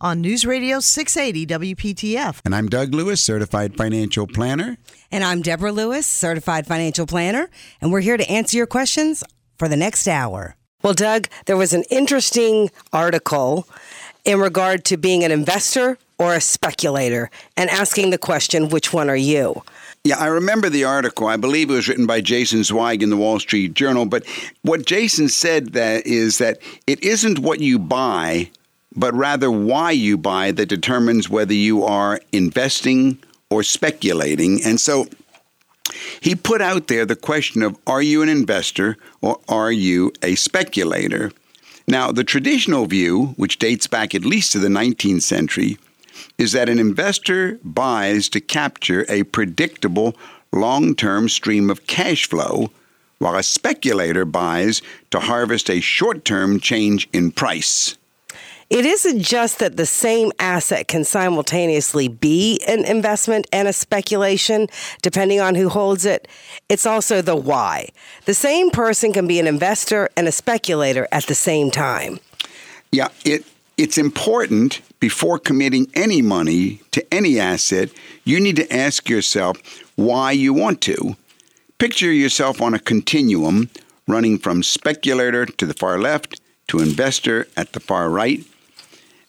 on News Radio 680 WPTF. And I'm Doug Lewis, certified financial planner. And I'm Deborah Lewis, certified financial planner, and we're here to answer your questions for the next hour. Well, Doug, there was an interesting article in regard to being an investor or a speculator and asking the question, which one are you? Yeah, I remember the article. I believe it was written by Jason Zweig in the Wall Street Journal. But what Jason said that is that it isn't what you buy, but rather why you buy that determines whether you are investing or speculating. And so he put out there the question of are you an investor or are you a speculator? Now, the traditional view, which dates back at least to the 19th century, is that an investor buys to capture a predictable long term stream of cash flow, while a speculator buys to harvest a short term change in price. It isn't just that the same asset can simultaneously be an investment and a speculation, depending on who holds it. It's also the why. The same person can be an investor and a speculator at the same time. Yeah, it it's important before committing any money to any asset, you need to ask yourself why you want to. Picture yourself on a continuum running from speculator to the far left to investor at the far right.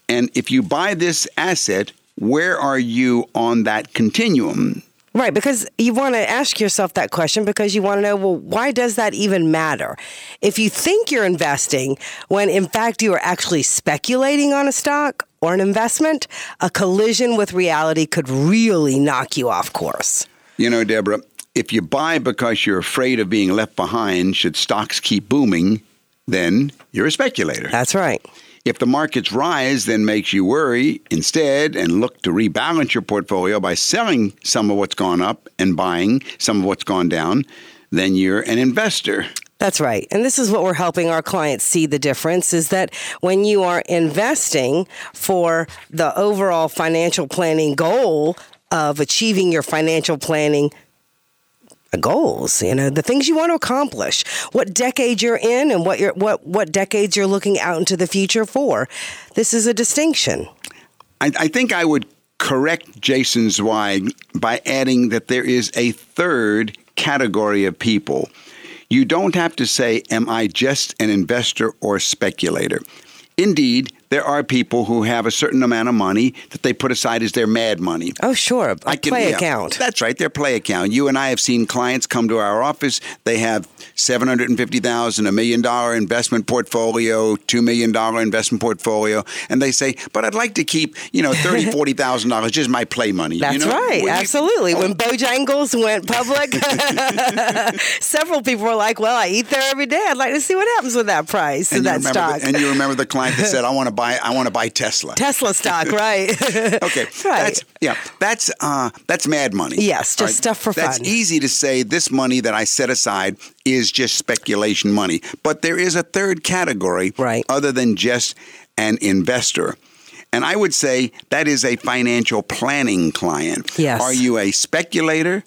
And if you buy this asset, where are you on that continuum? Right, because you want to ask yourself that question because you want to know, well, why does that even matter? If you think you're investing when in fact you are actually speculating on a stock or an investment, a collision with reality could really knock you off course. You know, Deborah, if you buy because you're afraid of being left behind should stocks keep booming, then you're a speculator. That's right. If the markets rise, then makes you worry instead and look to rebalance your portfolio by selling some of what's gone up and buying some of what's gone down, then you're an investor. That's right. And this is what we're helping our clients see the difference is that when you are investing for the overall financial planning goal of achieving your financial planning goals, you know, the things you want to accomplish, what decade you're in and what you're what what decades you're looking out into the future for. This is a distinction. I, I think I would correct Jason Zweig by adding that there is a third category of people. You don't have to say, Am I just an investor or speculator? Indeed, there are people who have a certain amount of money that they put aside as their mad money. Oh, sure. A I can, play yeah, account. That's right, their play account. You and I have seen clients come to our office. They have seven hundred and fifty thousand, a million dollar investment portfolio, two million dollar investment portfolio, and they say, "But I'd like to keep, you know, thirty, forty thousand dollars, just my play money." That's you know? right, when absolutely. You, oh. When Bojangles went public, several people were like, "Well, I eat there every day. I'd like to see what happens with that price and, that stock." The, and you remember the client that said, "I want to buy, I want to buy Tesla." Tesla stock, right? okay, right. That's, yeah, that's uh, that's mad money. Yes, just right? stuff for that's fun. That's easy to say. This money that I set aside is just speculation money. But there is a third category, right. other than just an investor. And I would say that is a financial planning client. Yes. Are you a speculator?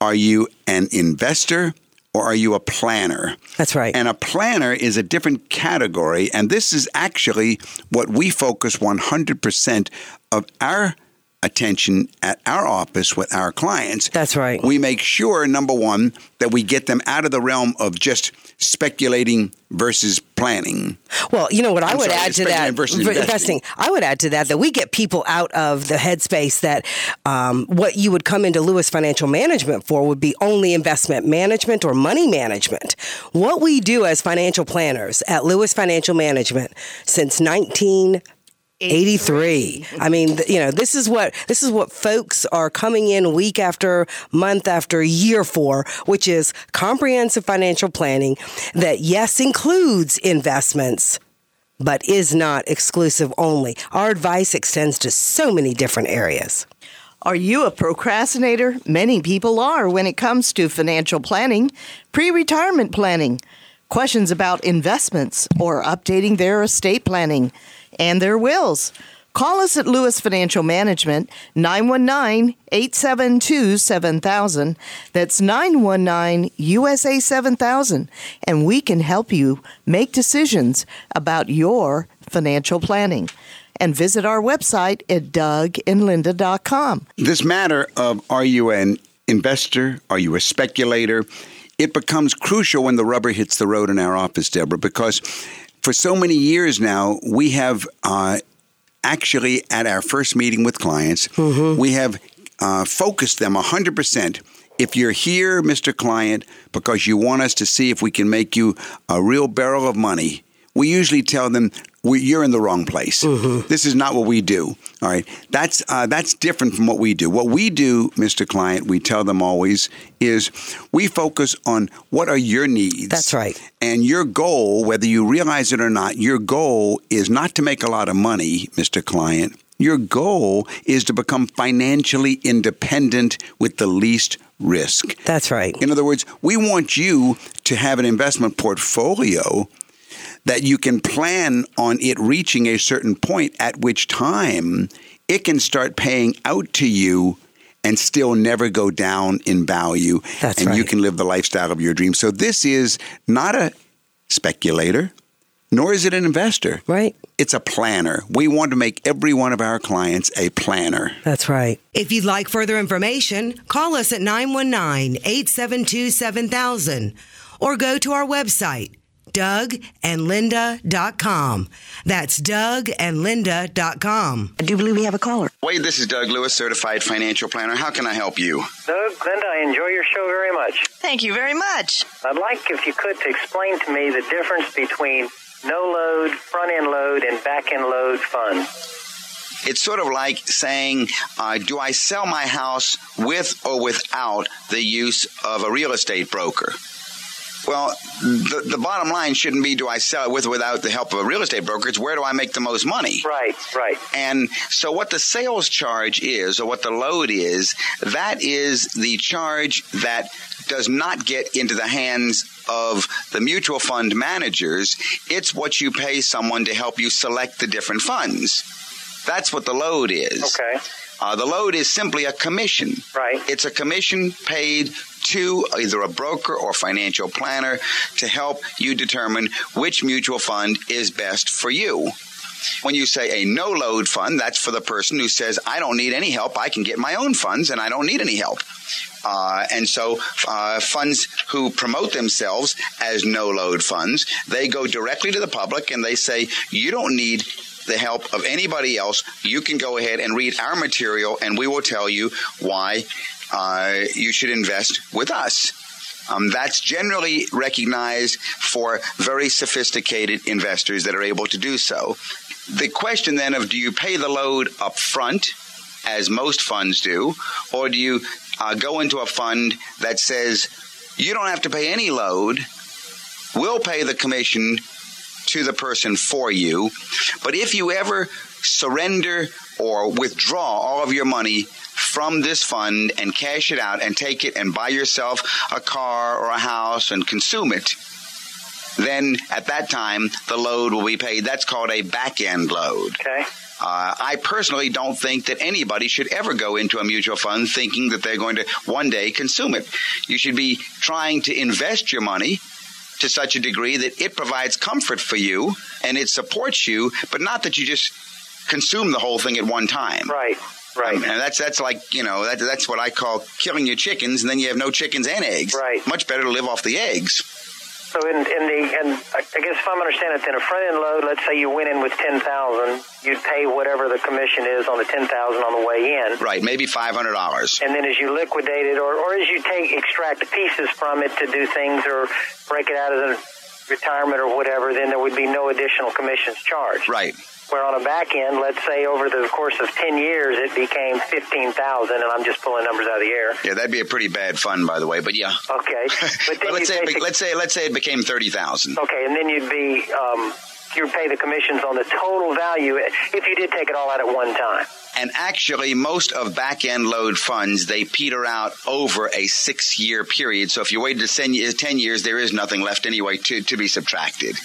Are you an investor? Or are you a planner? That's right. And a planner is a different category. And this is actually what we focus 100% of our attention at our office with our clients. That's right. We make sure, number one, that we get them out of the realm of just speculating versus planning. Well, you know what I I'm would sorry, add to that versus for investing. I would add to that that we get people out of the headspace that um, what you would come into Lewis Financial Management for would be only investment management or money management. What we do as financial planners at Lewis Financial Management since 19 83 i mean th- you know this is what this is what folks are coming in week after month after year for which is comprehensive financial planning that yes includes investments but is not exclusive only. Our advice extends to so many different areas. Are you a procrastinator? Many people are when it comes to financial planning, pre retirement planning, questions about investments, or updating their estate planning and their wills. Call us at Lewis Financial Management, 919 872 7000. That's 919 USA 7000. And we can help you make decisions about your financial planning. And visit our website at dougandlinda.com. This matter of are you an investor? Are you a speculator? It becomes crucial when the rubber hits the road in our office, Deborah, because for so many years now, we have uh, actually at our first meeting with clients, we have uh, focused them 100%. If you're here, Mr. Client, because you want us to see if we can make you a real barrel of money, we usually tell them we, you're in the wrong place. This is not what we do. All right, that's uh, that's different from what we do. What we do, Mr. Client, we tell them always is we focus on what are your needs. That's right. And your goal, whether you realize it or not, your goal is not to make a lot of money, Mr. Client. Your goal is to become financially independent with the least risk. that's right In other words, we want you to have an investment portfolio that you can plan on it reaching a certain point at which time it can start paying out to you and still never go down in value That's and you can live the lifestyle of your dreams. So this is not a speculator nor is it an investor. right It's a planner. We want to make every one of our clients a planner. that's right If you'd like further information, call us at 919 872 7000 or go to our website, dougandlinda.com. That's dougandlinda.com. i do believe we have a caller Wade, this is Doug Lewis, certified financial planner. How can I help you? Doug, Linda, I enjoy your show very much. Thank you very much. I'd like, if you could, to explain to me the difference between no load, front end load, and back end load funds It's sort of like saying, uh, do I sell my house with or without the use of a real estate broker? Well, the, the bottom line shouldn't be do I sell it with or without the help of a real estate broker? It's where do I make the most money? Right, right. And so, what the sales charge is, or what the load is, that is the charge that does not get into the hands of the mutual fund managers. It's what you pay someone to help you select the different funds. That's what the load is. Okay. Uh, the load is simply a commission. Right. It's a commission paid to either a broker or financial planner to help you determine which mutual fund is best for you. When you say a no load fund, that's for the person who says, I don't need any help. I can get my own funds and I don't need any help. Uh, and so uh, funds who promote themselves as no load funds, they go directly to the public and they say, you don't need the help of anybody else. You can go ahead and read our material and we will tell you why uh, you should invest with us. Um, that's generally recognized for very sophisticated investors that are able to do so. The question then of do you pay the load up front, as most funds do, or do you uh, go into a fund that says you don't have to pay any load, we'll pay the commission to the person for you, but if you ever surrender or withdraw all of your money from this fund and cash it out and take it and buy yourself a car or a house and consume it, then at that time the load will be paid. That's called a back end load. Okay. Uh, I personally don't think that anybody should ever go into a mutual fund thinking that they're going to one day consume it. You should be trying to invest your money to such a degree that it provides comfort for you and it supports you, but not that you just consume the whole thing at one time. Right. Right. Um, and that's that's like you know that, that's what I call killing your chickens, and then you have no chickens and eggs. Right. Much better to live off the eggs. So in, in the and I guess if I'm understanding it, then a front end load, let's say you went in with ten thousand, you'd pay whatever the commission is on the ten thousand on the way in. Right. Maybe five hundred dollars. And then as you liquidate it, or, or as you take extract pieces from it to do things, or break it out as a retirement or whatever, then there would be no additional commissions charged. Right. Where on a back end, let's say over the course of ten years, it became fifteen thousand, and I'm just pulling numbers out of the air. Yeah, that'd be a pretty bad fund, by the way. But yeah. Okay, but then But let's say it, let's say let's say it became thirty thousand. Okay, and then you'd be um, you pay the commissions on the total value if you did take it all out at one time. And actually, most of back end load funds they peter out over a six year period. So if you waited to 10 years, 10 years, there is nothing left anyway to, to be subtracted.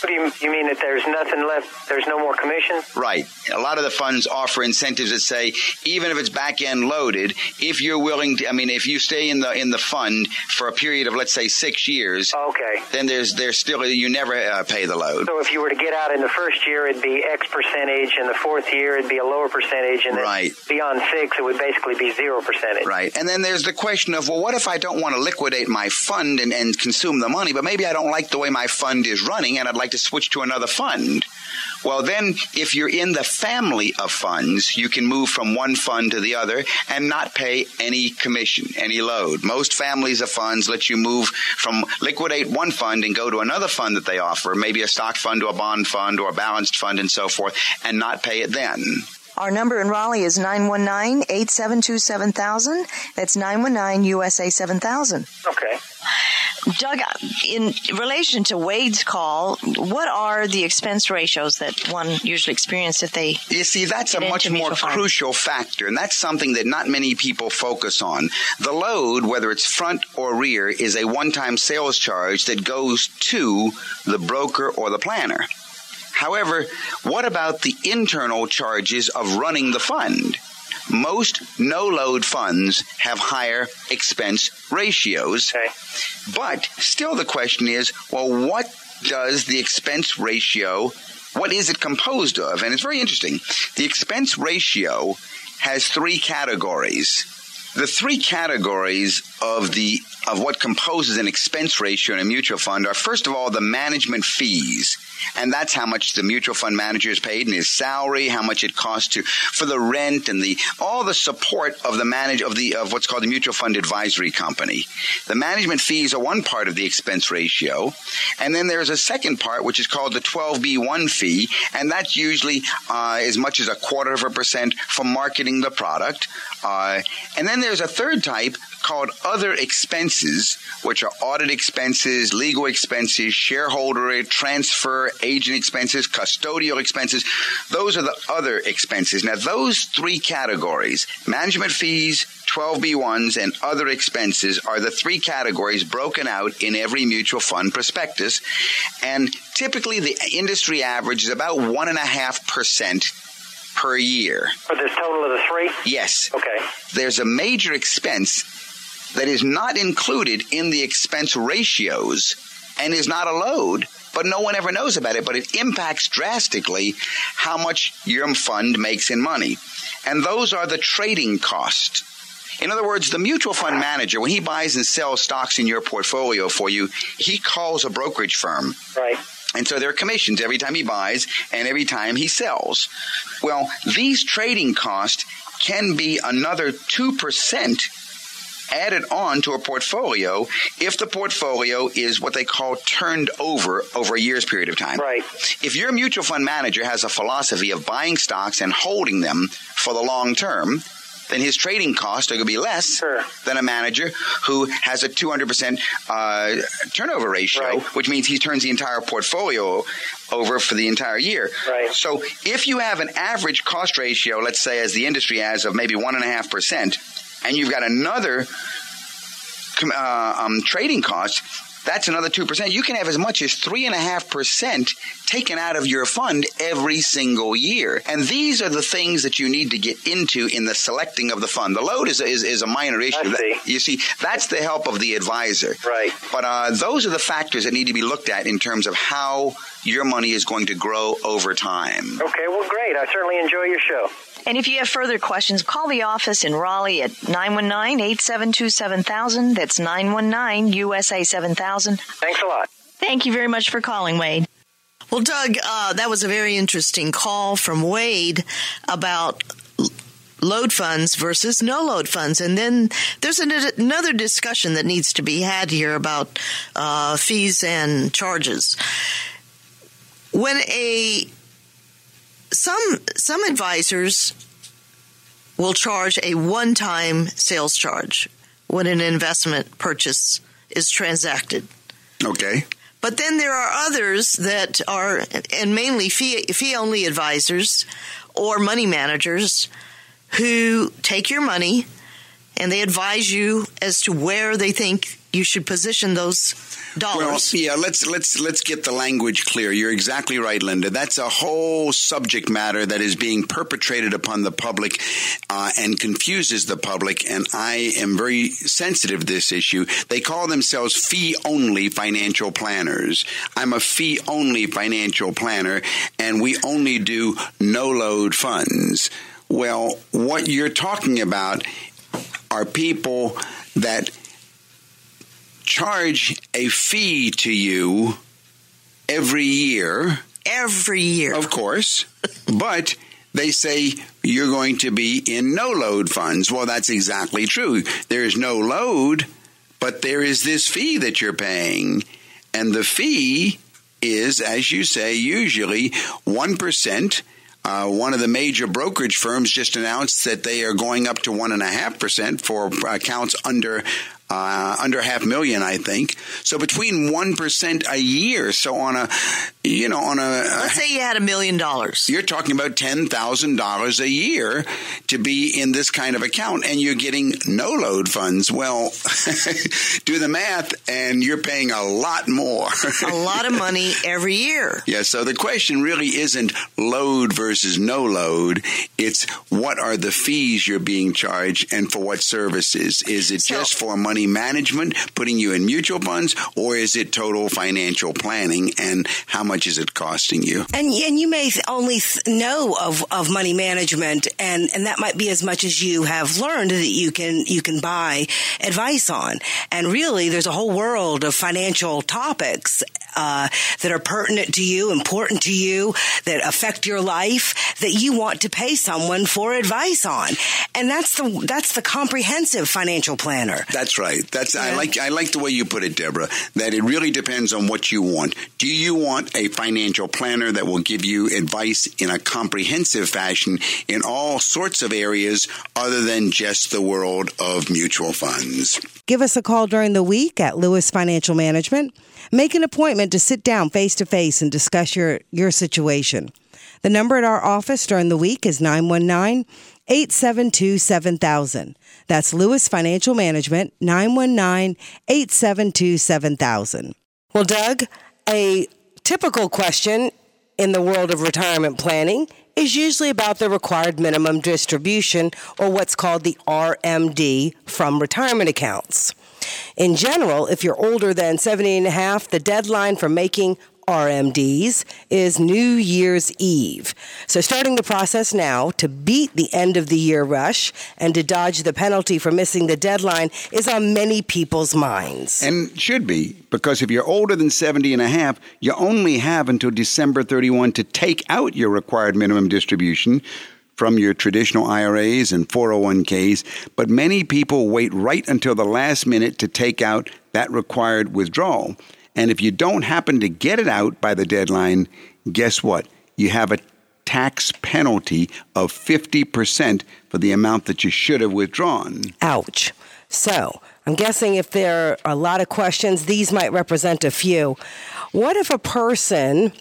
What do you, you mean that there's nothing left? There's no more commission? Right. A lot of the funds offer incentives that say even if it's back end loaded, if you're willing to, I mean, if you stay in the in the fund for a period of let's say six years, Okay. then there's there's still you never uh, pay the load. So if you were to get out in the first year, it'd be X percentage, and the fourth year, it'd be a lower percentage, and then Right. beyond six, it would basically be zero percentage. Right. And then there's the question of, well, what if I don't want to liquidate my fund and, and consume the money, but maybe I don't like the way my fund is running and I'd like to switch to another fund? Well, then if you're in the family of funds, you can move from one fund to the other and not pay any commission, any load. Most families of funds let you move from liquidate one fund and go to another fund that they offer, maybe a stock fund or a bond fund or a balanced fund and so forth, and not pay it then. Our number in Raleigh is 919-872-7000. That's 919-USA-7000. Okay. Doug, in relation to Wade's call, what are the expense ratios that one usually experiences if they You see, that's a much more mutual funds. crucial factor, and that's something that not many people focus on. The load, whether it's front or rear, is a one time sales charge that goes to the broker or the planner. However, what about the internal charges of running the fund? Most no load funds have higher expense ratios. Okay. But still, the question is well, what does the expense ratio, what is it composed of? And it's very interesting. The expense ratio has three categories. The three categories of the of what composes an expense ratio in a mutual fund are first of all the management fees. And that's how much the mutual fund manager is paid in his salary how much it costs to for the rent and the all the support of the manage of the of what's called the mutual fund advisory company. The management fees are one part of the expense ratio. And then there's a second part which is called the 12b1 fee. And that's usually uh, as much as a quarter of a percent for marketing the product. Uh, and then there's a third type called other expenses, which are audit expenses, legal expenses, shareholder transfer, agent expenses, custodial expenses. Those are the other expenses. Now, those three categories, management fees, 12B1s, and other expenses are the three categories broken out in every mutual fund prospectus. And typically the industry average is about 1.5% per year. For this total of the three? Yes Okay. there's a major expense that is not included in the expense ratios and is not a load, but no one ever knows about it, but it impacts drastically how much your fund makes in money. And those are the trading costs. In other words, the mutual fund manager, when he buys and sells stocks in your portfolio for you, he calls a brokerage firm. Right. And so there are commissions every time he buys and every time he sells. Well, these trading costs can be another 2% added on to a portfolio if the portfolio is what they call turned over over a year's period of time. Right. If your mutual fund manager has a philosophy of buying stocks and holding them for the long term, then his trading costs are going to be less Sure. than a manager who has a 200% uh, turnover ratio, Right. which means he turns the entire portfolio over for the entire year. Right. So if you have an average cost ratio, let's say as the industry has of maybe 1.5%, and you've got another uh, um, trading cost, that's another 2%. You can have as much as 3.5% taken out of your fund every single year. And these are the things that you need to get into in the selecting of the fund. The load is, is, is a minor issue. see. You see, that's the help of the advisor. Right. But uh, those are the factors that need to be looked at in terms of how your money is going to grow over time. Okay, well, great. I certainly enjoy your show. And if you have further questions, call the office in Raleigh at 919-872-7000. That's 919-USA-7000. Thanks a lot. Thank you very much for calling, Wade. Well, Doug, uh, that was a very interesting call from Wade about load funds versus no load funds. And then there's an, another discussion that needs to be had here about uh, fees and charges. When a some some advisors will charge a one-time sales charge when an investment purchase is transacted. Okay. But then there are others that are, and mainly fee, fee only advisors or money managers who take your money and they advise you as to where they think you should position those dollars. Well, yeah, let's let's let's get the language clear. You're exactly right, Linda. That's a whole subject matter that is being perpetrated upon the public uh, and confuses the public. And I am very sensitive to this issue. They call themselves fee only financial planners. I'm a fee only financial planner, and we only do no load funds. Well, what you're talking about are people that charge a fee to you every year. Every year. Of course. but they say you're going to be in no load funds. Well, that's exactly true. There's no load, but there is this fee that you're paying. And the fee is, as you say, usually 1%. Uh, one of the major brokerage firms just announced that they are going up to 1.5% for accounts under uh, under half million, I think. So between one percent a year. So on a, you know, on a let's say you had a million dollars, you're talking about ten thousand dollars a year to be in this kind of account, and you're getting no load funds. Well, do the math, and you're paying a lot more, a lot of money every year. Yeah. So the question really isn't load versus no load. It's what are the fees you're being charged, and for what services? Is it so, just for money? Money management, putting you in mutual funds, or is it total financial planning? And how much is it costing you? And and you may only know of, of money management, and and that might be as much as you have learned that you can you can buy advice on. And really, there's a whole world of financial topics uh, that are pertinent to you, important to you, that affect your life, that you want to pay someone for advice on. And that's the that's the comprehensive financial planner. That's right right. That's yeah. I like I like the way you put it, Deborah. That it really depends on what you want. Do you want a financial planner that will give you advice in a comprehensive fashion in all sorts of areas other than just the world of mutual funds? Give us a call during the week at Lewis Financial Management. Make an appointment to sit down face to face and discuss your, your situation. The number at our office during the week is 919 872 7000. That's Lewis Financial Management, 919 872 7000. Well, Doug, a typical question in the world of retirement planning is usually about the required minimum distribution or what's called the RMD from retirement accounts. In general, if you're older than 70 and a half, the deadline for making RMDs is New Year's Eve. So, starting the process now to beat the end of the year rush and to dodge the penalty for missing the deadline is on many people's minds. And should be, because if you're older than 70 and a half, you only have until December 31 to take out your required minimum distribution from your traditional IRAs and 401ks, but many people wait right until the last minute to take out that required withdrawal. And if you don't happen to get it out by the deadline, guess what? You have a tax penalty of 50% for the amount that you should have withdrawn. Ouch. So, I'm guessing if there are a lot of questions, these might represent a few. What if a person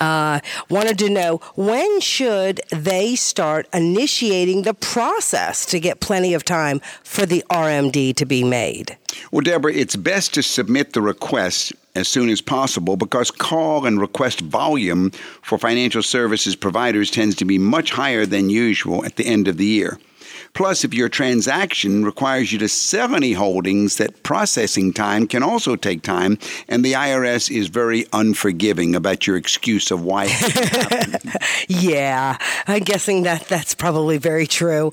uh, wanted to know when should they start initiating the process to get plenty of time for the RMD to be made? Well, Deborah, it's best to submit the request as soon as possible because call and request volume for financial services providers tends to be much higher than usual at the end of the year. Plus, if your transaction requires you to sell any holdings, that processing time can also take time, and the IRS is very unforgiving about your excuse of why. yeah, I'm guessing that that's probably very true.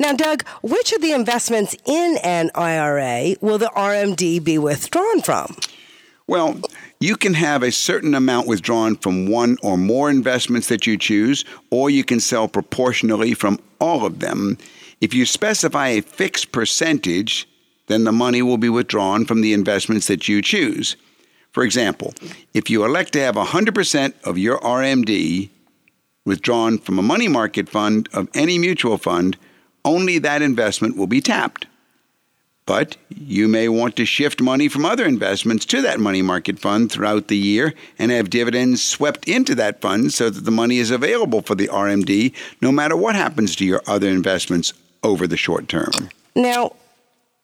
Now, Doug, which of the investments in an IRA will the RMD be withdrawn from? Well, you can have a certain amount withdrawn from one or more investments that you choose, or you can sell proportionally from all of them. If you specify a fixed percentage, then the money will be withdrawn from the investments that you choose. For example, if you elect to have 100% of your RMD withdrawn from a money market fund of any mutual fund, only that investment will be tapped. But you may want to shift money from other investments to that money market fund throughout the year and have dividends swept into that fund so that the money is available for the RMD no matter what happens to your other investments over the short term. Now,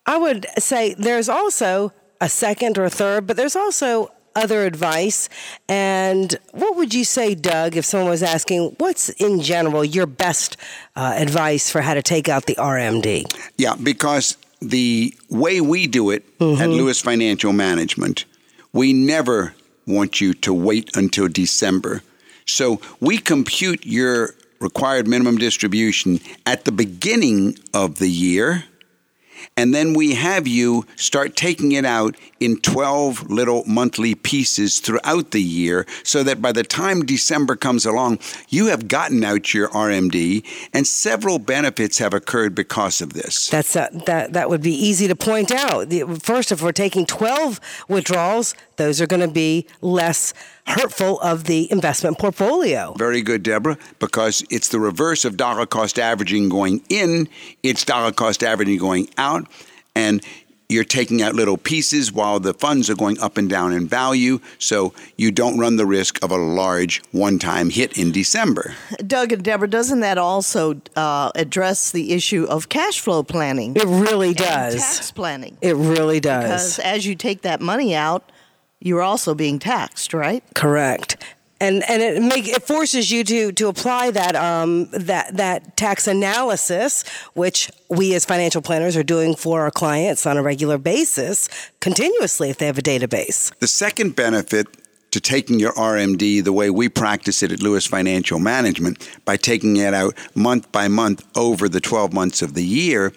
I would say there's also a second or a third, but there's also other advice. And what would you say, Doug, if someone was asking, what's in general your best uh, advice for how to take out the RMD? Yeah, because the way we do it mm-hmm. at Lewis Financial Management, we never want you to wait until December. So we compute your required minimum distribution at the beginning of the year and then we have you start taking it out in 12 little monthly pieces throughout the year so that by the time December comes along, you have gotten out your RMD and several benefits have occurred because of this. That's a, that that would be easy to point out. First, if we're taking 12 withdrawals, those are going to be less hurtful of the investment portfolio. Very good, Deborah, because it's the reverse of dollar cost averaging going in, it's dollar cost averaging going out. And you're taking out little pieces while the funds are going up and down in value, so you don't run the risk of a large one time hit in December. Doug and Deborah, doesn't that also uh, address the issue of cash flow planning? It really does. tax planning. It really does. Because as you take that money out, you're also being taxed, right? Correct. And, and it make it forces you to to apply that um, that that tax analysis, which we as financial planners are doing for our clients on a regular basis, continuously if they have a database. The second benefit to taking your RMD the way we practice it at Lewis Financial Management by taking it out month by month over the 12 months of the year,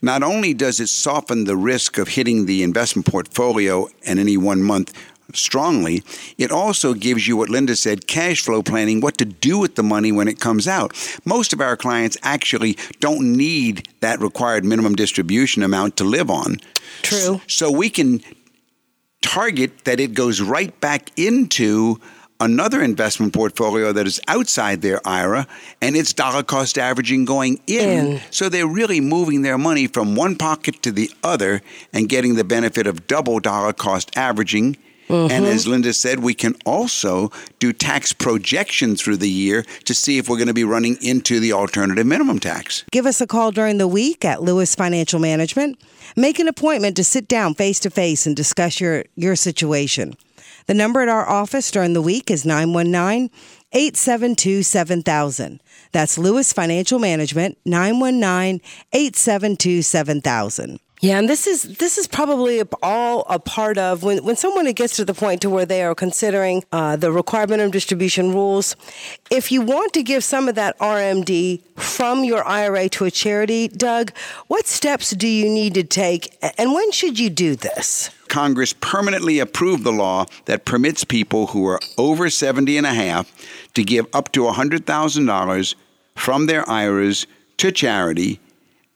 not only does it soften the risk of hitting the investment portfolio in any one month strongly, it also gives you what Linda said cash flow planning, what to do with the money when it comes out. Most of our clients actually don't need that required minimum distribution amount to live on. True. So we can target that it goes right back into another investment portfolio that is outside their IRA and it's dollar cost averaging going in. in. So they're really moving their money from one pocket to the other and getting the benefit of double dollar cost averaging Mm-hmm. And as Linda said, we can also do tax projection through the year to see if we're going to be running into the alternative minimum tax. Give us a call during the week at Lewis Financial Management. Make an appointment to sit down face to face and discuss your, your situation. The number at our office during the week is 919 872 7000. That's Lewis Financial Management, 919 872 7000. Yeah, and this is this is probably all a part of when when someone gets to the point to where they are considering uh, the requirement of distribution rules. If you want to give some of that RMD from your IRA to a charity, Doug, what steps do you need to take, and when should you do this? Congress permanently approved the law that permits people who are over 70 and a half to give up to $100,000 from their IRAs to charity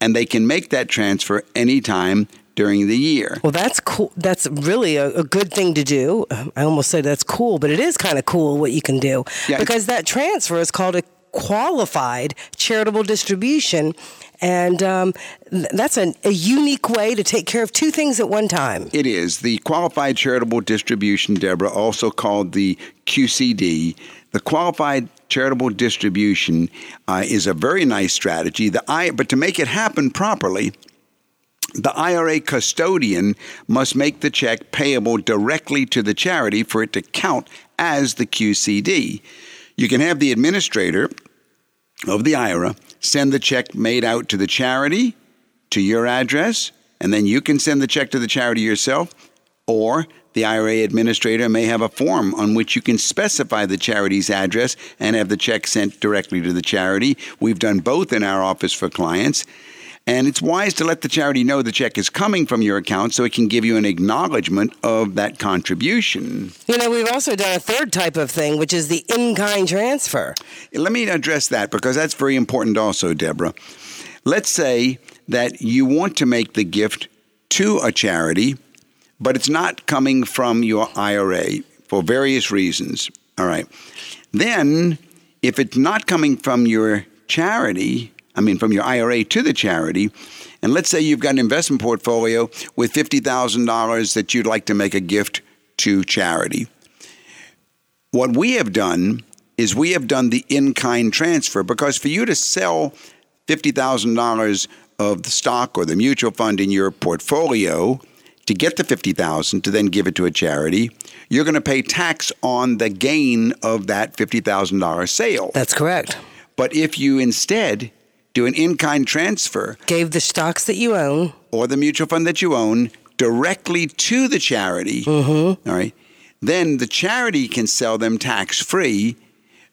and they can make that transfer anytime during the year. Well, that's cool. That's really a, a, good thing to do. I almost said that's cool, but it is kind of cool what you can do yeah, because that transfer is called a qualified charitable distribution. And um, that's an, a unique way to take care of two things at one time. It is. The qualified charitable distribution, Deborah, also called the QCD, the qualified charitable distribution uh, is a very nice strategy. The I, but to make it happen properly, the IRA custodian must make the check payable directly to the charity for it to count as the QCD. You can have the administrator of the IRA send the check made out to the charity to your address, and then you can send the check to the charity yourself, or the IRA administrator may have a form on which you can specify the charity's address and have the check sent directly to the charity. We've done both in our office for clients. And it's wise to let the charity know the check is coming from your account so it can give you an acknowledgement of that contribution. You know, we've also done a third type of thing, which is the in kind transfer. Let me address that because that's very important also, Deborah. Let's say that you want to make the gift to a charity, but it's not coming from your IRA for various reasons. All right. Then, if it's not coming from your charity, I mean, from your IRA to the charity. And let's say you've got an investment portfolio with $50,000 that you'd like to make a gift to charity. What we have done is we have done the in kind transfer because for you to sell $50,000 of the stock or the mutual fund in your portfolio to get the 50,000 to then give it to a charity, you're going to pay tax on the gain of that $50,000 sale. That's correct. But if you instead do an in kind transfer. Gave the stocks that you own or the mutual fund that you own directly to the charity. Mm-hmm. All right. Then the charity can sell them tax free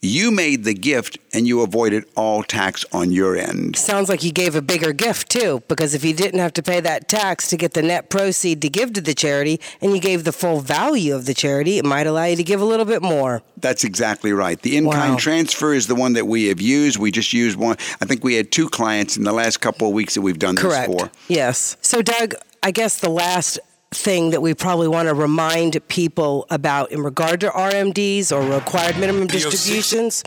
you made the gift and you avoided all tax on your end. Sounds like you gave a bigger gift too, because if you didn't have to pay that tax to get the net proceed to give to the charity and you gave the full value of the charity, it might allow you to give a little bit more. That's exactly right. The in kind wow. transfer is the one that we have used. We just used one. I think we had two clients in the last couple of weeks that we've done Correct. this for. Yes. So, Doug, I guess the last thing that we probably want to remind people about in regard to RMDs or required minimum distributions,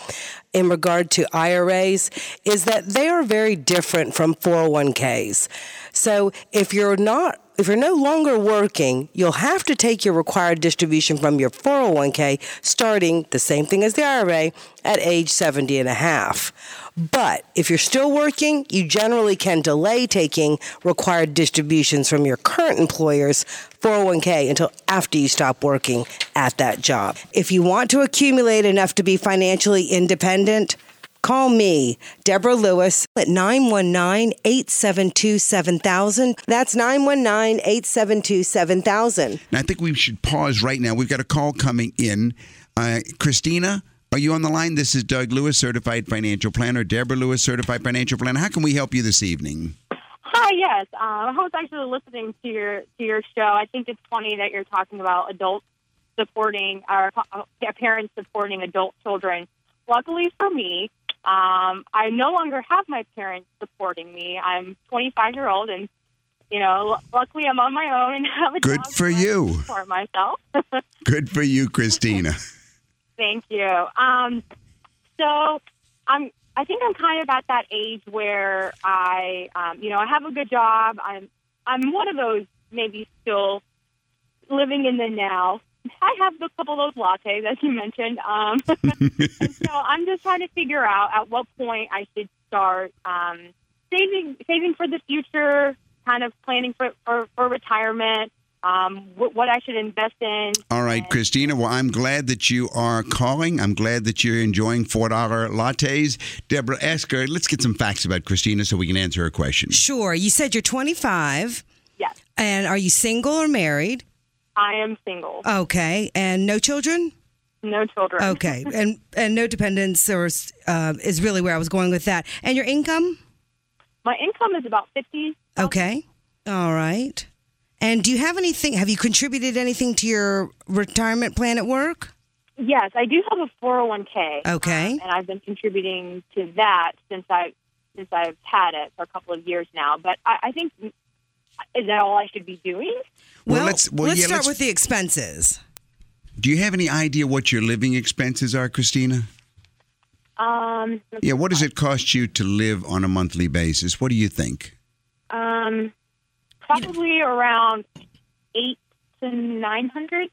in regard to IRAs, is that they are very different from 401ks. So if you're not if you're no longer working, you'll have to take your required distribution from your 401k starting the same thing as the IRA at age 70 and a half. But if you're still working, you generally can delay taking required distributions from your current employer's 401k until after you stop working at that job. If you want to accumulate enough to be financially independent, Call me, Deborah Lewis, at 919 872 7000. That's 919 872 7000. I think we should pause right now. We've got a call coming in. Uh, Christina, are you on the line? This is Doug Lewis, certified financial planner. Deborah Lewis, certified financial planner. How can we help you this evening? Hi, yes. Um, I was actually listening to your to your show. I think it's funny that you're talking about adults supporting our uh, parents supporting adult children. Luckily for me, um, I no longer have my parents supporting me. I'm 25 year old, and you know, luckily I'm on my own and have a good for you for myself. good for you, Christina. Thank you. Um, so I'm. I think I'm kind of at that age where I, um, you know, I have a good job. I'm. I'm one of those maybe still living in the now I have a couple of those lattes, as you mentioned. Um, so I'm just trying to figure out at what point I should start um, saving saving for the future, kind of planning for, for, for retirement. Um, what, what, I should invest in. All right, and- Christina. Well, I'm glad that you are calling. I'm glad that you're enjoying $4 lattes. Deborah, ask her, let's get some facts about Christina so we can answer her question. Sure. You said you're 25. Yes. And are you single or married? I am single. Okay, and no children. No children. Okay, and and no dependents, or uh, is really where I was going with that. And your income? My income is about fifty. Okay, all right. And do you have anything? Have you contributed anything to your retirement plan at work? Yes, I do have a 401k. Okay, um, and I've been contributing to that since I since I've had it for a couple of years now. But I, I think is that all I should be doing? Well, well let's, well, let's yeah, start let's, with the expenses. Do you have any idea what your living expenses are, Christina? Um. Yeah. What does it cost you to live on a monthly basis? What do you think? Um, probably around eight to nine hundred.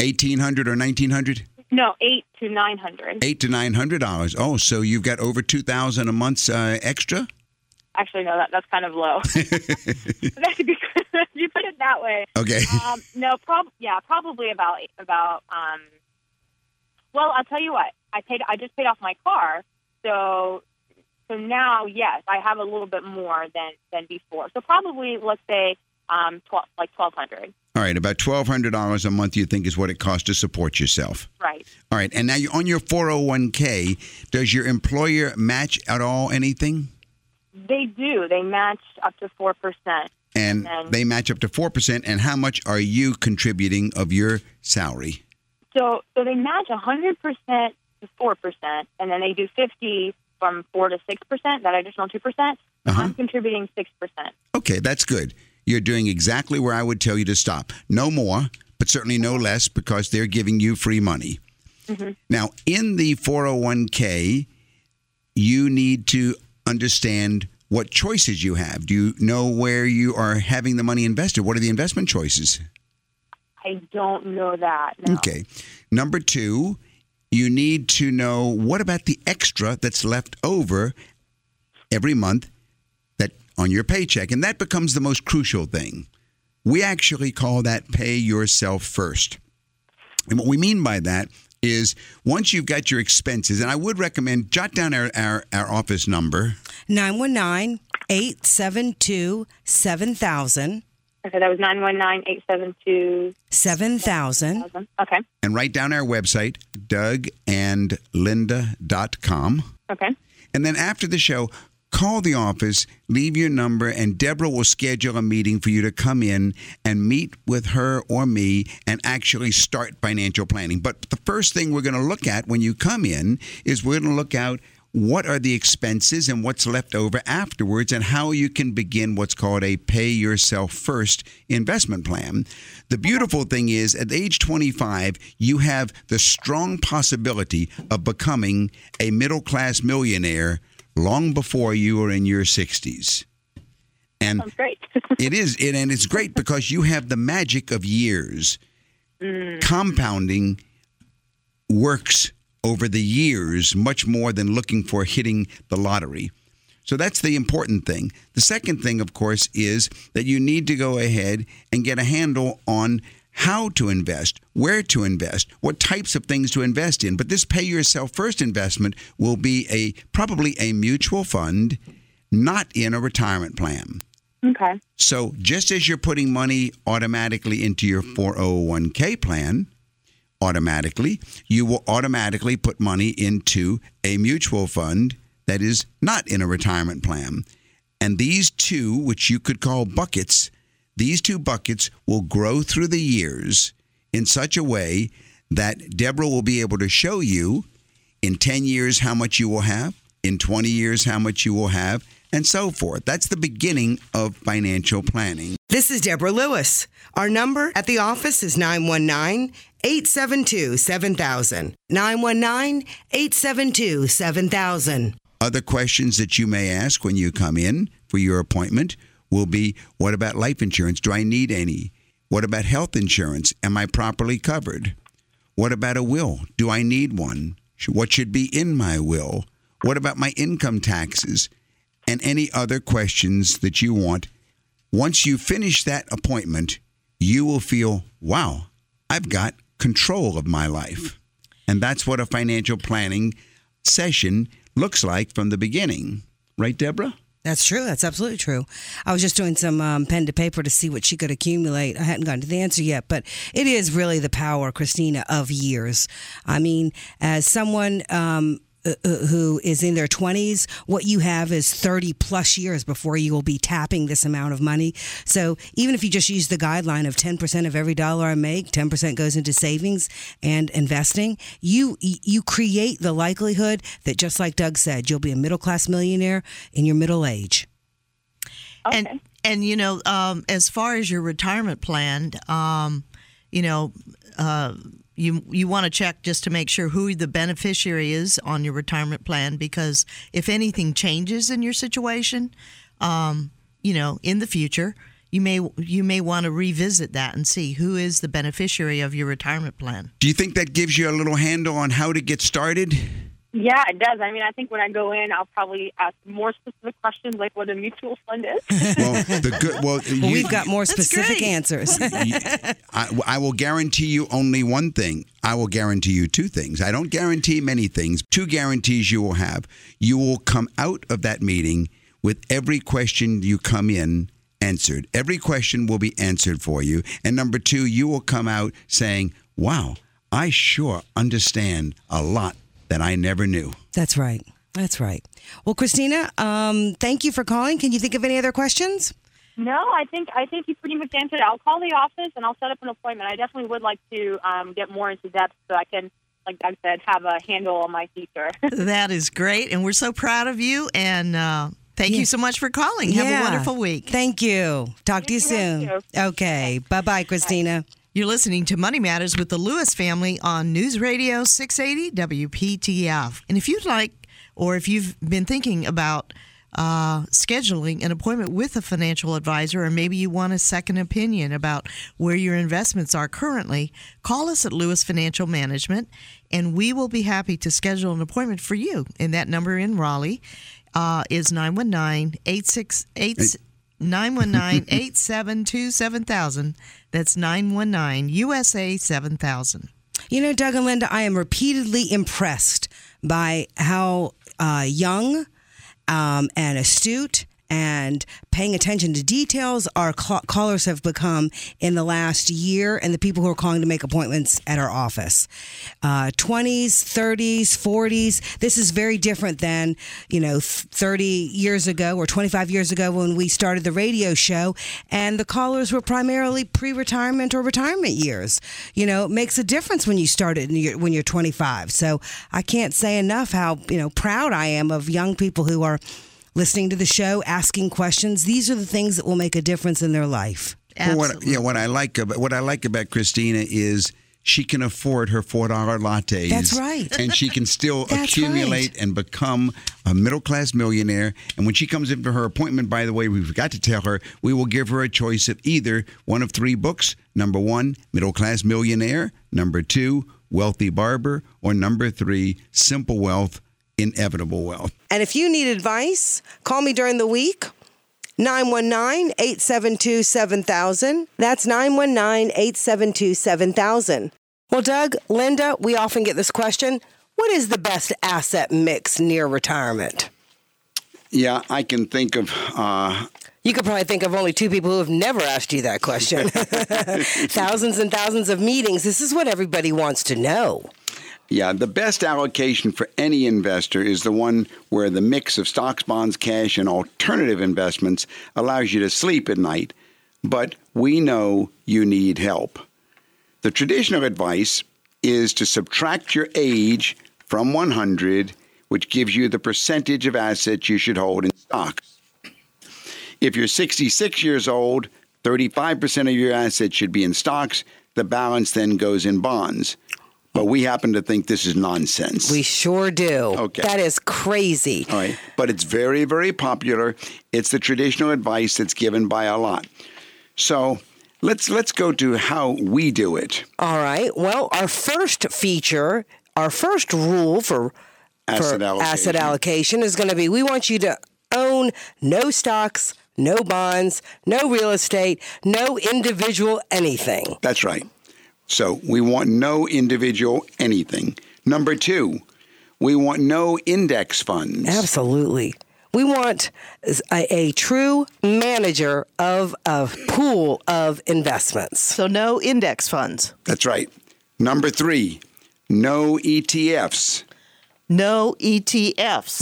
Eighteen hundred or nineteen hundred? No, eight to nine hundred. Eight to nine hundred dollars. Oh, so you've got over two thousand a month uh, extra. Actually, no, that that's kind of low. That's a good- you put it that way. Okay. Um, no, prob yeah, probably about about. Um, well, I'll tell you what. I paid. I just paid off my car, so so now yes, I have a little bit more than than before. So probably let's say um, twelve like twelve hundred. All right, about twelve hundred dollars a month. You think is what it costs to support yourself. Right. All right, and now you're on your four hundred one k. Does your employer match at all anything? They do. They match up to four percent. And And- they match up to four percent. And how much are you contributing of your salary? So so they match hundred percent to four percent, and then they do fifty from four to six percent. That additional two percent. Uh-huh. I'm contributing six percent. Okay, that's good. You're doing exactly where I would tell you to stop. No more, but certainly no less because they're giving you free money. Now, in the 401k, you need to understand what choices you have. Do you know where you are having the money invested? What are the investment choices? I don't know that. No. Okay. Number two, you need to know what about the extra that's left over every month that on your paycheck, and that becomes the most crucial thing. We actually call that pay yourself first. And what we mean by that is once you've got your expenses, and I would recommend jot down our, our, our office number. 919 872 7000. Okay, that was nine one nine eight seven two 7000. thousand. Okay. and write down our website, dougandlinda.com. Okay. And then after the show, call the office, leave your number, and Deborah will schedule a meeting for you to come in and meet with her or me and actually start financial planning. But the first thing we're going to look at when you come in is we're going to look out what are the expenses and what's left over afterwards and how you can begin what's called a pay yourself first investment plan. The beautiful thing is at age 25 you have the strong possibility of becoming a middle class millionaire long before you are in your 60s. And Sounds great. it is, it, and it's great because you have the magic of years. Mm. Compounding works over the years much more than looking for hitting the lottery. So that's the important thing. The second thing, of course, is that you need to go ahead and get a handle on how to invest, where to invest, what types of things to invest in. But this pay yourself first investment will be a probably a mutual fund, not in a retirement plan. okay. So just as you're putting money automatically into your 401k plan, automatically, you will automatically put money into a mutual fund that is not in a retirement plan. And these two, which you could call buckets, these two buckets will grow through the years in such a way that Deborah will be able to show you in 10 years how much you will have, in 20 years how much you will have, and so forth. That's the beginning of financial planning. This is Deborah Lewis. Our number at the office is 919 872 7000. 919 872 7000. Other questions that you may ask when you come in for your appointment will be what about life insurance? Do I need any? What about health insurance? Am I properly covered? What about a will? Do I need one? What should be in my will? What about my income taxes? And any other questions that you want. Once you finish that appointment, you will feel, wow, I've got control of my life. And that's what a financial planning session looks like from the beginning. Right, Deborah? That's true. That's absolutely true. I was just doing some um, pen to paper to see what she could accumulate. I hadn't gotten to the answer yet, but it is really the power, Christina, of years. I mean, as someone um, who is in their 20s, what you have is 30 plus years before you will be tapping this amount of money. So even if you just use the guideline of 10% of every dollar I make, 10% goes into savings and investing, you you create the likelihood that just like Doug said, you'll be a middle class millionaire in your middle age. Okay. And and you know, um, as far as your retirement plan, um, you know, uh, you you want to check just to make sure who the beneficiary is on your retirement plan because if anything changes in your situation, um, you know, in the future, you may you may want to revisit that and see who is the beneficiary of your retirement plan. Do you think that gives you a little handle on how to get started? Yeah, it does. I mean, I think when I go in, I'll probably ask more specific questions like what a mutual fund is. Well, the good. Well, Well, you- we've got more specific answers. I, I will guarantee you only one thing. I will guarantee you two things. I don't guarantee many things. Two guarantees you will have. You will come out of that meeting with every question you come in answered. Every question will be answered for you. And number two, you will come out saying, wow, I sure understand a lot that I never knew. That's right. That's right. Well, Christina, um, thank you for calling. Can you think of any other questions? no, I think I think you pretty much answered. it. I'll call the office and I'll set up an appointment. I definitely would like to um, get more into depth so I can, like Doug said, have a handle on my future. That is great, and we're so proud of you. And uh, thank Yeah. you so much for calling. Have a wonderful week. Thank you. Talk to you Thank you. soon. Okay. Bye bye, Christina. You're listening to Money Matters with the Lewis family on News Radio 680 WPTF. And if you'd like, or if you've been thinking about uh, scheduling an appointment with a financial advisor, or maybe you want a second opinion about where your investments are currently, call us at Lewis Financial Management, and we will be happy to schedule an appointment for you. And that number in Raleigh uh, is 919 868 919 872 7000. That's 919 USA 7000. You know, Doug and Linda, I am repeatedly impressed by how uh, young um, and astute and paying attention to details our ca- callers have become in the last year and the people who are calling to make appointments at our office. Uh, 20s, 30s, 40s. This is very different than, you know, 30 years ago or 25 years ago when we started the radio show and the callers were primarily pre-retirement or retirement years. You know, it makes a difference when you start it your, when you're 25. So I can't say enough how, you know, proud I am of young people who are listening to the show, asking questions. These are the things that will make a difference in their life. Well, what, yeah, what I like about what I like about Christina is she can afford her four dollar lattes. That's right. and she can still accumulate right. and become a middle class millionaire. And when she comes in for her appointment, by the way, we forgot to tell her we will give her a choice of either one of three books: number one, Middle Class Millionaire; number two, Wealthy Barber; or number three, Simple Wealth, Inevitable Wealth. And if you need advice, call me during the week. 919 872 7000. That's 919 872 7000. Well, Doug, Linda, we often get this question What is the best asset mix near retirement? Yeah, I can think of. Uh, You could probably think of only two people who have never asked you that question. thousands and thousands of meetings. This is what everybody wants to know. Yeah, the best allocation for any investor is the one where the mix of stocks, bonds, cash, and alternative investments allows you to sleep at night. But we know you need help. The traditional advice is to subtract your age from 100, which gives you the percentage of assets you should hold in stocks. If you're 66 years old, 35% of your assets should be in stocks. The balance then goes in bonds. But we happen to think this is nonsense. We sure do. Okay. That is crazy. All right. But it's very, very popular. It's the traditional advice that's given by a lot. So let's let's go to how we do it. All right. Well, our first feature, our first rule for Asset for allocation. asset allocation is going to be we want you to own no stocks, no bonds, no real estate, no individual anything. That's right. So we want no individual anything. Number two, we want no index funds. Absolutely. We want a, a true manager of a pool of investments. So, no index funds, That's right. Number three, no ETFs. No ETFs.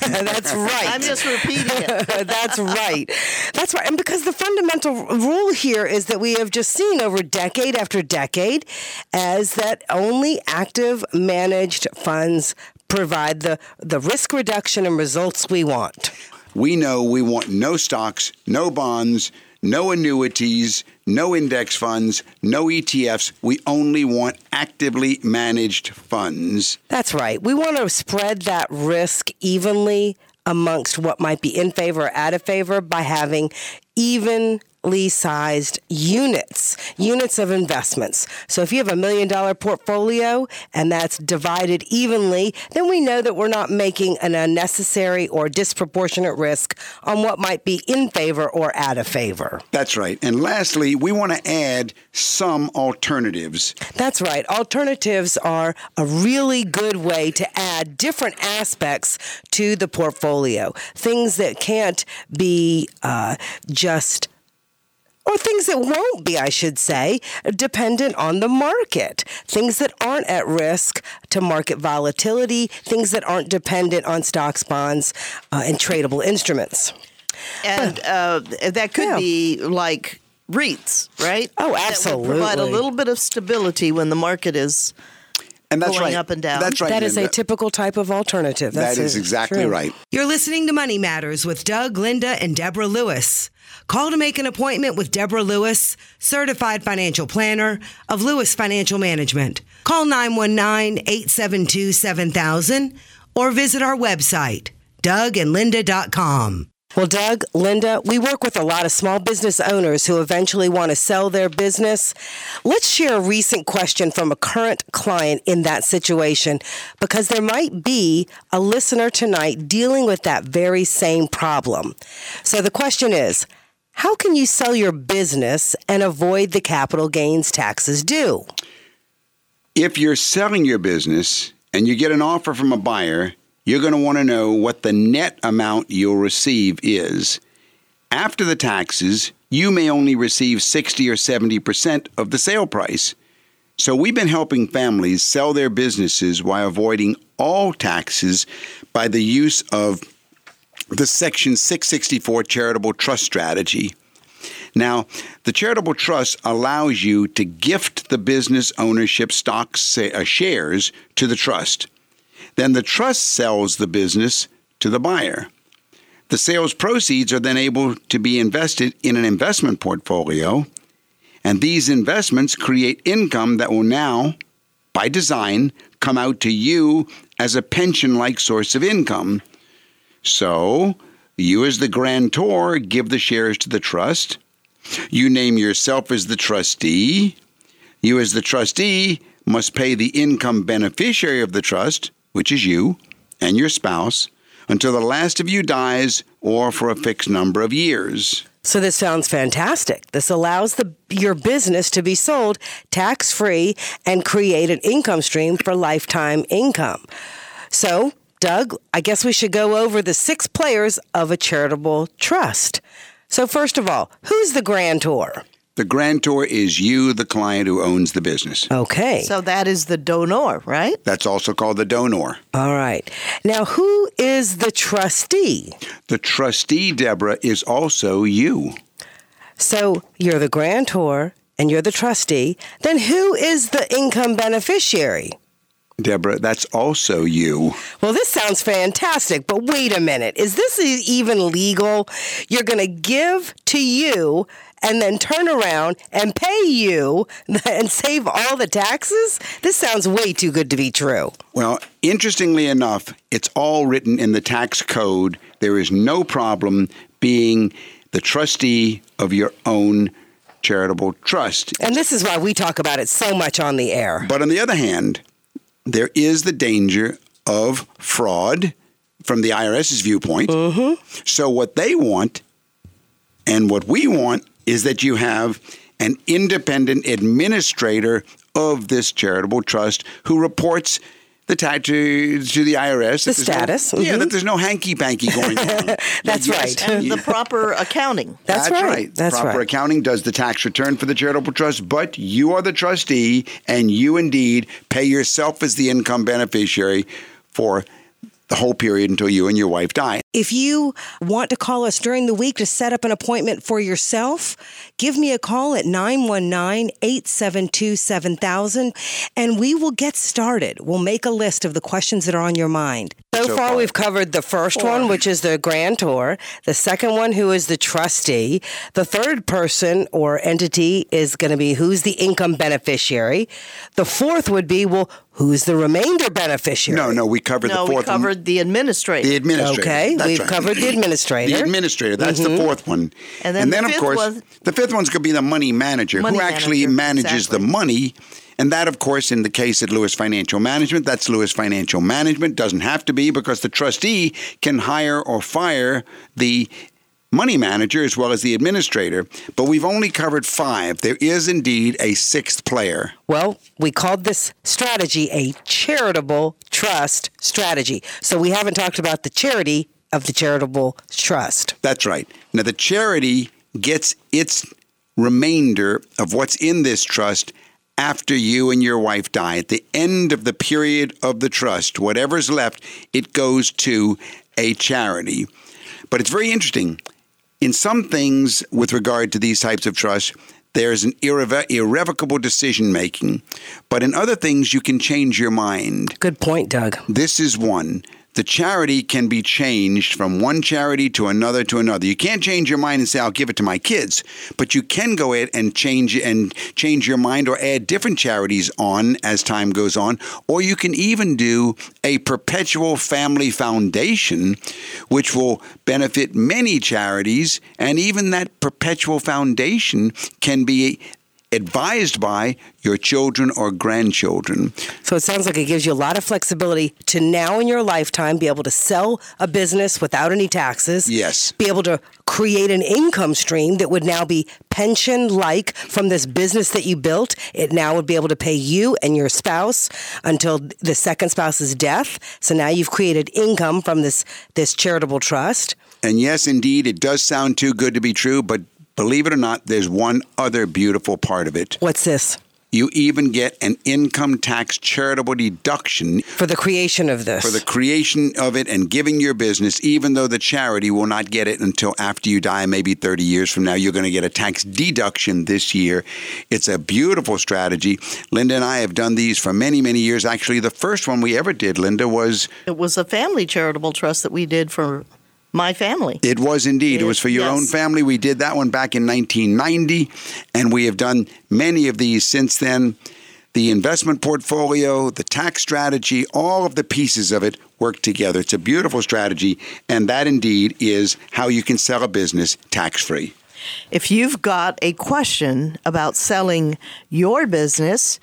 That's right. I'm just repeating it. That's right. That's right. And because the fundamental rule here is that we have just seen over decade after decade as that only active managed funds provide the, the risk reduction and results we want. We know we want no stocks, no bonds, no annuities, no index funds, no ETFs. We only want actively managed funds. That's right. We want to spread that risk evenly amongst what might be in favor or out of favor by having even differently sized units, units of investments. So if you have a million dollar portfolio and that's divided evenly, then we know that we're not making an unnecessary or disproportionate risk on what might be in favor or out of favor. That's right. And lastly, we want to add some alternatives. That's right. Alternatives are a really good way to add different aspects to the portfolio. Things that can't be uh, just or things that won't be, I should say, dependent on the market. Things that aren't at risk to market volatility, things that aren't dependent on stocks, bonds, uh, and tradable instruments. And uh, that could Yeah. be like REITs, right? Oh, That would provide a little bit of stability when the market is And that's Going right. up and down. That's right. That is a Linda. typical type of alternative. That's That is exactly True. right. You're listening to Money Matters with Doug, Linda, and Deborah Lewis. Call to make an appointment with Deborah Lewis, certified financial planner of Lewis Financial Management. Call 919 872 7000 or visit our website, dougandlinda.com. Well, Doug, Linda, we work with a lot of small business owners who eventually want to sell their business. Let's share a recent question from a current client in that situation because there might be a listener tonight dealing with that very same problem. So the question is how can you sell your business and avoid the capital gains taxes due? If you're selling your business and you get an offer from a buyer, you're going to want to know what the net amount you'll receive is. After the taxes, you may only receive 60 or 70% of the sale price. So we've been helping families sell their businesses while avoiding all taxes by the use of the Section 664 charitable trust strategy. Now, the charitable trust allows you to gift the business ownership stocks uh, shares to the trust. Then the trust sells the business to the buyer. The sales proceeds are then able to be invested in an investment portfolio, and these investments create income that will now, by design, come out to you as a pension like source of income. So, you as the grantor give the shares to the trust. You name yourself as the trustee. You, as the trustee, must pay the income beneficiary of the trust, which is you and your spouse, until the last of you dies or for a fixed number of years. So this sounds fantastic. This allows the your business to be sold tax free and create an income stream for lifetime income. So, Doug, I guess we should go over the six players of a charitable trust. So, first of all, who's the grantor? The grantor is you, the client who owns the business. Okay. so that is the donor, right? That's also called the donor. all right. Now, who is the trustee? The trustee, Deborah, is also you. So, you're the grantor and you're the trustee. Then who is the income beneficiary? Deborah, that's also you. Well, this sounds fantastic, but wait a minute. Is this even legal? You're going to give to you and then turn around and pay you and save all the taxes? This sounds way too good to be true. Well, interestingly enough, it's all written in the tax code. There is no problem being the trustee of your own charitable trust. And this is why we talk about it so much on the air. But on the other hand, there is the danger of fraud from the IRS's viewpoint. Mm-hmm. So, what they want and what we want is that you have an independent administrator of this charitable trust who reports the tax to, to the IRS. The that there's no- status, yeah, that mm-hmm. there's no hanky panky going on. That's Yes, right. And the proper accounting. That's, right. That's right. Proper right. accounting does the tax return for the charitable trust, but you are the trustee and you indeed pay yourself as the income beneficiary for the whole period until you and your wife die. If you want to call us during the week to set up an appointment for yourself, give me a call at 919 872 7000 and we will get started. We'll make a list of the questions that are on your mind. So, So far, far. we've covered the first one, which is the grantor, the second one, who is the trustee, the third person or entity is going to be who's the income beneficiary, the fourth would be, well, who's the remainder beneficiary? No, no, we covered no, the fourth we covered one. the administrator. The administrator. Okay, That's we've right. covered the administrator. The administrator. That's the mm-hmm. fourth one. And then the of course, was- the fifth one's going to be the money manager, Money who actually manager, manages the money. And that, of course, in the case of Lewis Financial Management, that's Lewis Financial Management. Doesn't have to be because the trustee can hire or fire the money manager as well as the administrator. But we've only covered five. There is indeed a sixth player. Well, we called this strategy a charitable trust strategy. So we haven't talked about the charity of the charitable trust. That's right. Now, the charity gets its remainder of what's in this trust after you and your wife die. At the end of the period of the trust, whatever's left, it goes to a charity. But it's very interesting. In some things, with regard to these types of trusts, there's an irrevo- irrevocable decision making. But in other things, you can change your mind. Good point, Doug. This is one. The charity can be changed from one charity to another to another. You can't change your mind and say, "I'll give it to my kids," but you can go ahead and change and change your mind or add different charities on as time goes on, or you can even do a perpetual family foundation, which will benefit many charities, and even that perpetual foundation can be advised by your children or grandchildren. So it sounds like it gives you a lot of flexibility to now in your lifetime be able to sell a business without any taxes. Yes. Be able to create an income stream that would now be pension like from this business that you built. It now would be able to pay you and your spouse until the second spouse's death. So now you've created income from this this charitable trust. And yes, indeed, it does sound too good to be true, but believe it or not, there's one other beautiful part of it. What's this? You even get an income tax charitable deduction For the creation of this. for the creation of it and giving your business, even though the charity will not get it until after you die, maybe 30 years from now. You're going to get a tax deduction this year. It's a beautiful strategy. Linda and I have done these for many, many years. Actually, the first one we ever did, Linda, was It was a family charitable trust that we did for my family. It was indeed. It was for your Yes. own family. We did that one back in 1990, and we have done many of these since then. The investment portfolio, the tax strategy, all of the pieces of it work together. It's a beautiful strategy, and that indeed is how you can sell a business tax free. If you've got a question about selling your business,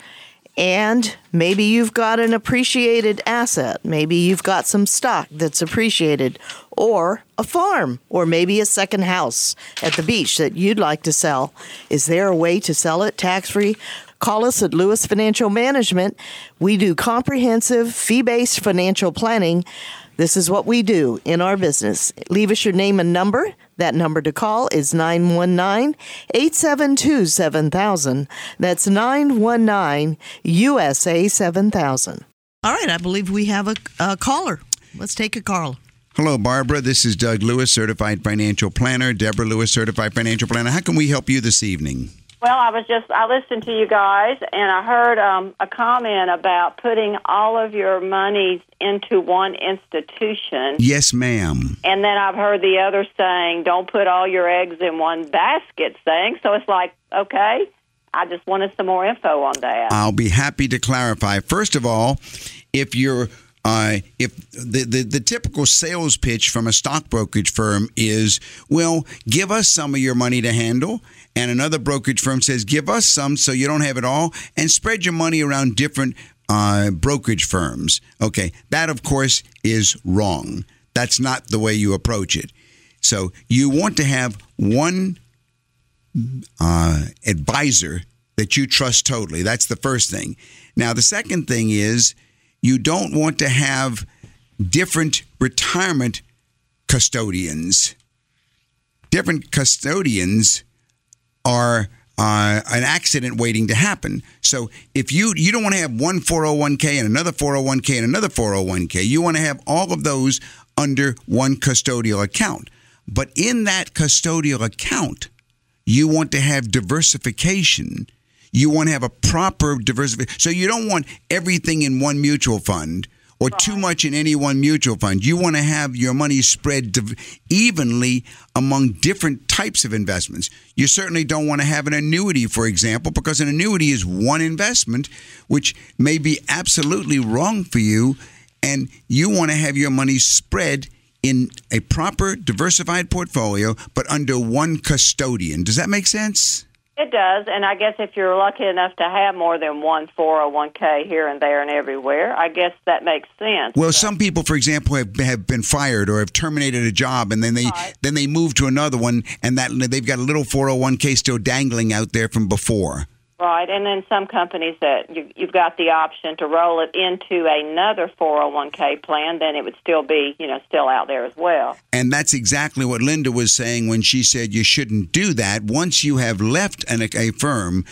and maybe you've got an appreciated asset, maybe you've got some stock that's appreciated, or a farm, or maybe a second house at the beach that you'd like to sell, is there a way to sell it tax free? Call us at Lewis Financial Management. We do comprehensive fee based financial planning. This is what we do in our business. Leave us your name and number. That number to call is 919 872 7000. That's 919 USA 7000. All right, I believe we have a, a caller. Let's take a call. Hello, Barbara. This is Doug Lewis, certified financial planner. Deborah Lewis, certified financial planner. How can we help you this evening? Well, I was just I listened to you guys, and I heard um, a comment about putting all of your monies into one institution, Yes, ma'am. and then I've heard the other saying, "Don't put all your eggs in one basket." Thing. So it's like, okay, I just wanted some more info on that. I'll be happy to clarify. First of all, if you're uh, if the, the the typical sales pitch from a stock brokerage firm is, well, give us some of your money to handle, and another brokerage firm says, give us some so you don't have it all, and spread your money around different uh, brokerage firms. Okay, that of course is wrong. That's not the way you approach it. So you want to have one uh, advisor that you trust totally. That's the first thing. Now, the second thing is you don't want to have different retirement custodians. Different custodians are uh, an accident waiting to happen. So if you you don't want to have one 401k and another 401k and another 401k, you want to have all of those under one custodial account. But in that custodial account, you want to have diversification. You want to have a proper diversification. So you don't want everything in one mutual fund or too much in any one mutual fund. You want to have your money spread div- evenly among different types of investments. You certainly don't want to have an annuity, for example, because an annuity is one investment, which may be absolutely wrong for you, and you want to have your money spread in a proper diversified portfolio, but under one custodian. Does that make sense? It does, and I guess if you're lucky enough to have more than one 401k here and there and everywhere, I guess that makes sense. Well, some people, for example, have, have been fired or have terminated a job, and then they Right. then they move to another one, and that they've got a little 401k still dangling out there from before. Right, and then some companies that you, you've got the option to roll it into another 401k plan, then it would still be, you know, still out there as well. And that's exactly what Linda was saying when she said you shouldn't do that. Once you have left an, a firm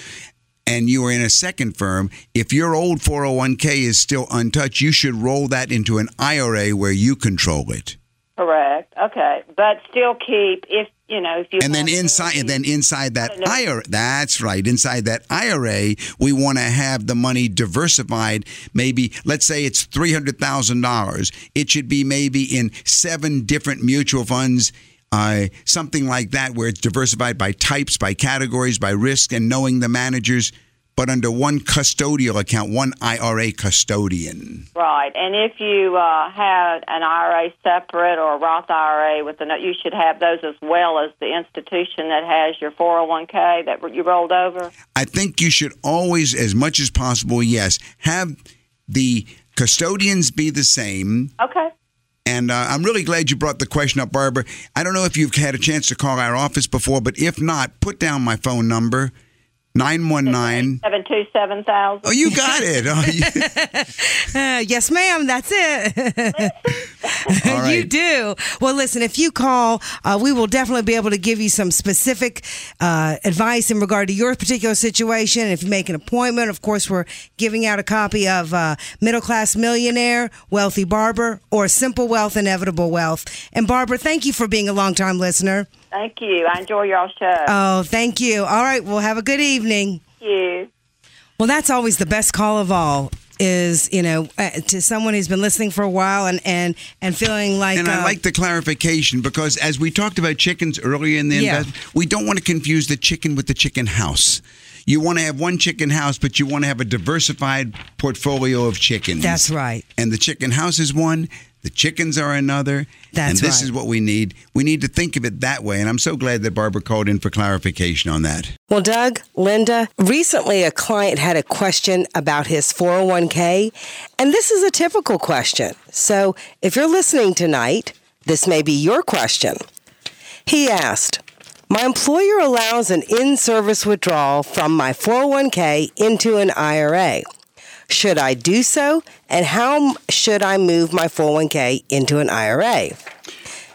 and you are in a second firm, if your old 401k is still untouched, you should roll that into an IRA where you control it. Correct. Okay, but still keep if you know if you And then inside, and then inside that IRA, that's right. Inside that IRA, we want to have the money diversified. Maybe, let's say it's three hundred thousand dollars. It should be maybe in seven different mutual funds, uh, something like that, where it's diversified by types, by categories, by risk, and knowing the managers, but under one custodial account, one IRA custodian. Right, and if you uh, have an IRA separate or a Roth IRA with the, you should have those as well as the institution that has your 401k that you rolled over. I think you should always, as much as possible, yes, have the custodians be the same. Okay. And uh, I'm really glad you brought the question up, Barbara. I don't know if you've had a chance to call our office before, but if not, put down my phone number 919. Seven two seven thousand. Oh, you got it. Oh, you- Uh, yes, ma'am. That's it. All You do. Well, listen, if you call, uh, we will definitely be able to give you some specific uh, advice in regard to your particular situation. If you make an appointment, of course, we're giving out a copy of uh, Middle Class Millionaire, Wealthy Barber, or Simple Wealth, Inevitable Wealth. And Barbara, thank you for being a longtime listener. Thank you. I enjoy y'all show. Oh, thank you. All right. Well, have a good evening. Thank you. Well, that's always the best call of all. Is you know uh, to someone who's been listening for a while and and and feeling like and I uh, like the clarification because as we talked about chickens earlier in the Yeah. investment, we don't want to confuse the chicken with the chicken house. You want to have one chicken house, but you want to have a diversified portfolio of chickens. That's right. And the chicken house is one, the chickens are another. That's and this right. is what we need. We need to think of it that way. And I'm so glad that Barbara called in for clarification on that. Well, Doug, Linda, recently a client had a question about his 401k, and this is a typical question. So if you're listening tonight, this may be your question. He asked, My employer allows an in service withdrawal from my 401k into an IRA. Should I do so? And how should I move my 401k into an IRA?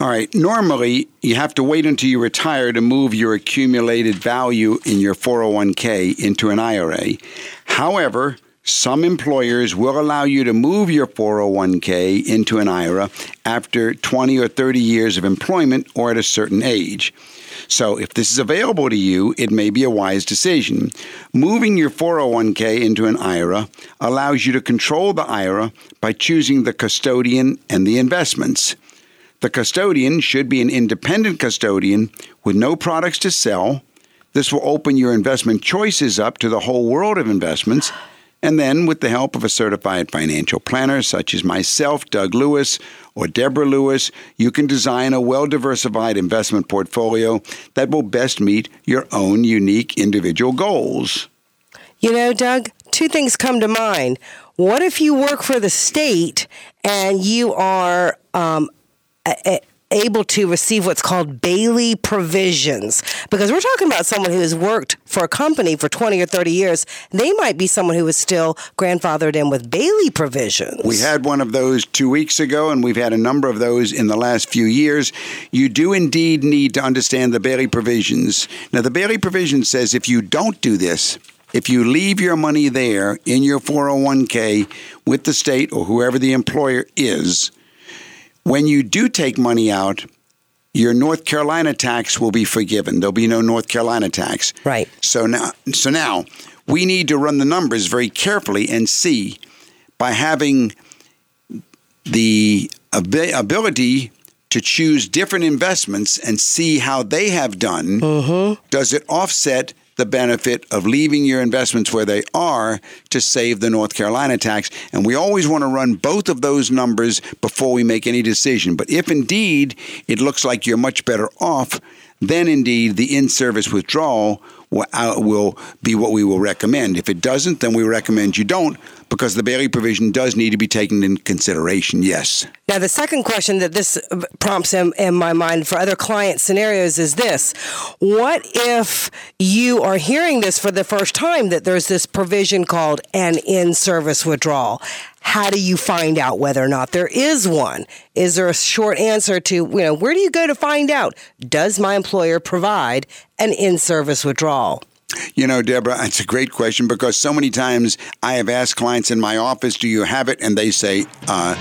All right. Normally, you have to wait until you retire to move your accumulated value in your 401k into an IRA. However, some employers will allow you to move your 401k into an IRA after 20 or 30 years of employment or at a certain age. So, if this is available to you, it may be a wise decision. Moving your 401k into an IRA allows you to control the IRA by choosing the custodian and the investments. The custodian should be an independent custodian with no products to sell. This will open your investment choices up to the whole world of investments. And then, with the help of a certified financial planner such as myself, Doug Lewis, or Deborah Lewis, you can design a well diversified investment portfolio that will best meet your own unique individual goals. You know, Doug, two things come to mind. What if you work for the state and you are um, a- a- able to receive what's called Bailey provisions? Because we're talking about someone who has worked for a company for 20 or 30 years. They might be someone who is still grandfathered in with Bailey provisions. We had one of those two weeks ago, and we've had a number of those in the last few years. You do indeed need to understand the Bailey provisions. Now, the Bailey provision says if you don't do this, if you leave your money there in your 401k with the state or whoever the employer is, when you do take money out, your North Carolina tax will be forgiven. There'll be no North Carolina tax. Right. So now, so now we need to run the numbers very carefully and see by having the abi- ability to choose different investments and see how they have done, mm-hmm. does it offset the benefit of leaving your investments where they are to save the North Carolina tax? And we always want to run both of those numbers before we make any decision. But if indeed it looks like you're much better off, then indeed the in service withdrawal will, uh, will be what we will recommend. If it doesn't, then we recommend you don't because the Bailey provision does need to be taken in consideration, yes. Now, the second question that this prompts in, in my mind for other client scenarios is this What if you are hearing this for the first time that there's this provision called an in service withdrawal? How do you find out whether or not there is one? Is there a short answer to, you know, where do you go to find out? Does my employer provide an in service withdrawal? You know, Deborah, it's a great question because so many times I have asked clients in my office, Do you have it? And they say, uh,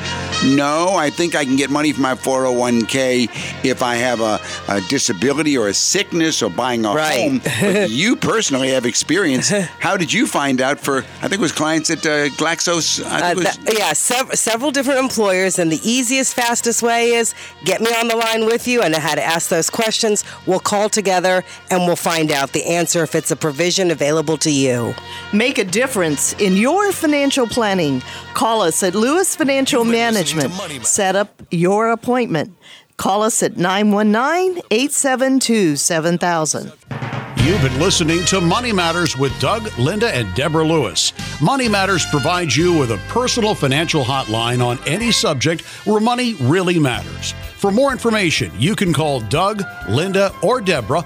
No, I think I can get money from my 401k if I have a, a disability or a sickness or buying a Right. home. But you personally have experience. How did you find out for, I think it was clients at uh, Glaxos? I Uh, it was, that- yeah, sev- several different employers, and the easiest, fastest way is get me on the line with you. I know how to ask those questions. We'll call together and we'll find out the answer if it's a provision available to you. Make a difference in your financial planning. Call us at Lewis Financial Management. Set up your appointment. Call us at 919 872 7000. You've been listening to Money Matters with Doug, Linda, and Deborah Lewis. Money Matters provides you with a personal financial hotline on any subject where money really matters. For more information, you can call Doug, Linda, or Deborah